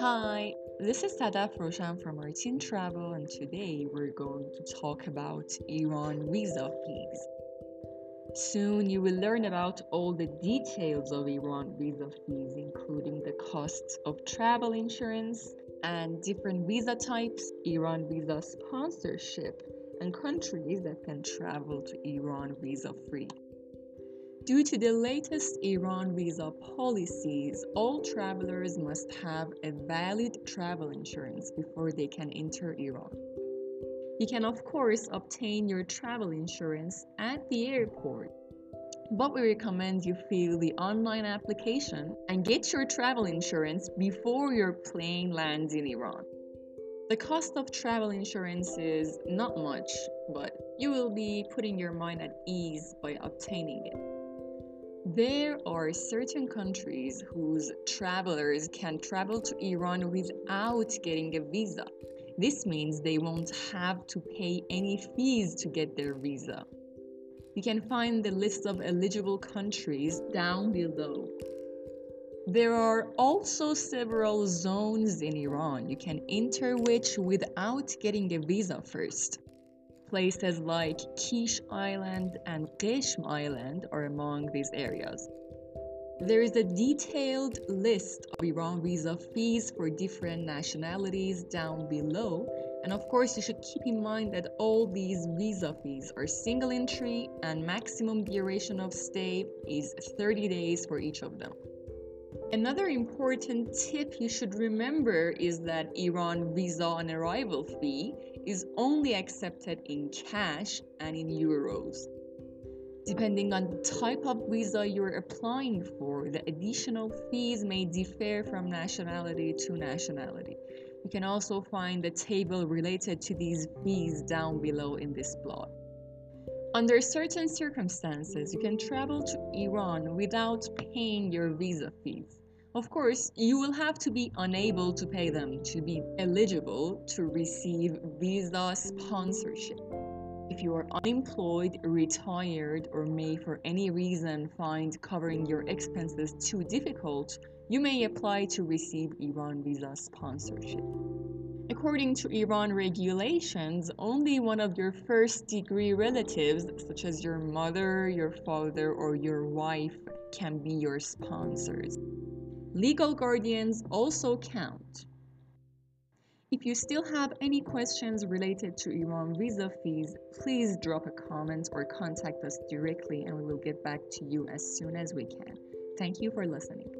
Hi, this is Sadaf Roshan from Artin Travel, and today we're going to talk about Iran visa fees. Soon you will learn about all the details of Iran visa fees, including the costs of travel insurance and different visa types, Iran visa sponsorship, and countries that can travel to Iran visa free. Due to the latest Iran visa policies, all travelers must have a valid travel insurance before they can enter Iran. You can, of course, obtain your travel insurance at the airport, but we recommend you fill the online application and get your travel insurance before your plane lands in Iran. The cost of travel insurance is not much, but you will be putting your mind at ease by obtaining it. There are certain countries whose travelers can travel to Iran without getting a visa. This means they won't have to pay any fees to get their visa. You can find the list of eligible countries down below. There are also several zones in Iran you can enter which without getting a visa first. Places like Kish Island and Qeshm Island are among these areas. There is a detailed list of Iran visa fees for different nationalities down below, and of course, you should keep in mind that all these visa fees are single entry and maximum duration of stay is 30 days for each of them. Another important tip you should remember is that Iran visa on arrival fee is only accepted in cash and in euros. Depending on the type of visa you're applying for, the additional fees may differ from nationality to nationality. You can also find the table related to these fees down below in this blog. Under certain circumstances, you can travel to Iran without paying your visa fees. Of course, you will have to be unable to pay them to be eligible to receive visa sponsorship. If you are unemployed, retired, or may for any reason find covering your expenses too difficult, you may apply to receive Iran visa sponsorship. According to Iran regulations, only one of your first degree relatives, such as your mother, your father, or your wife, can be your sponsors. Legal guardians also count. If you still have any questions related to Iran visa fees, please drop a comment or contact us directly and we will get back to you as soon as we can. Thank you for listening.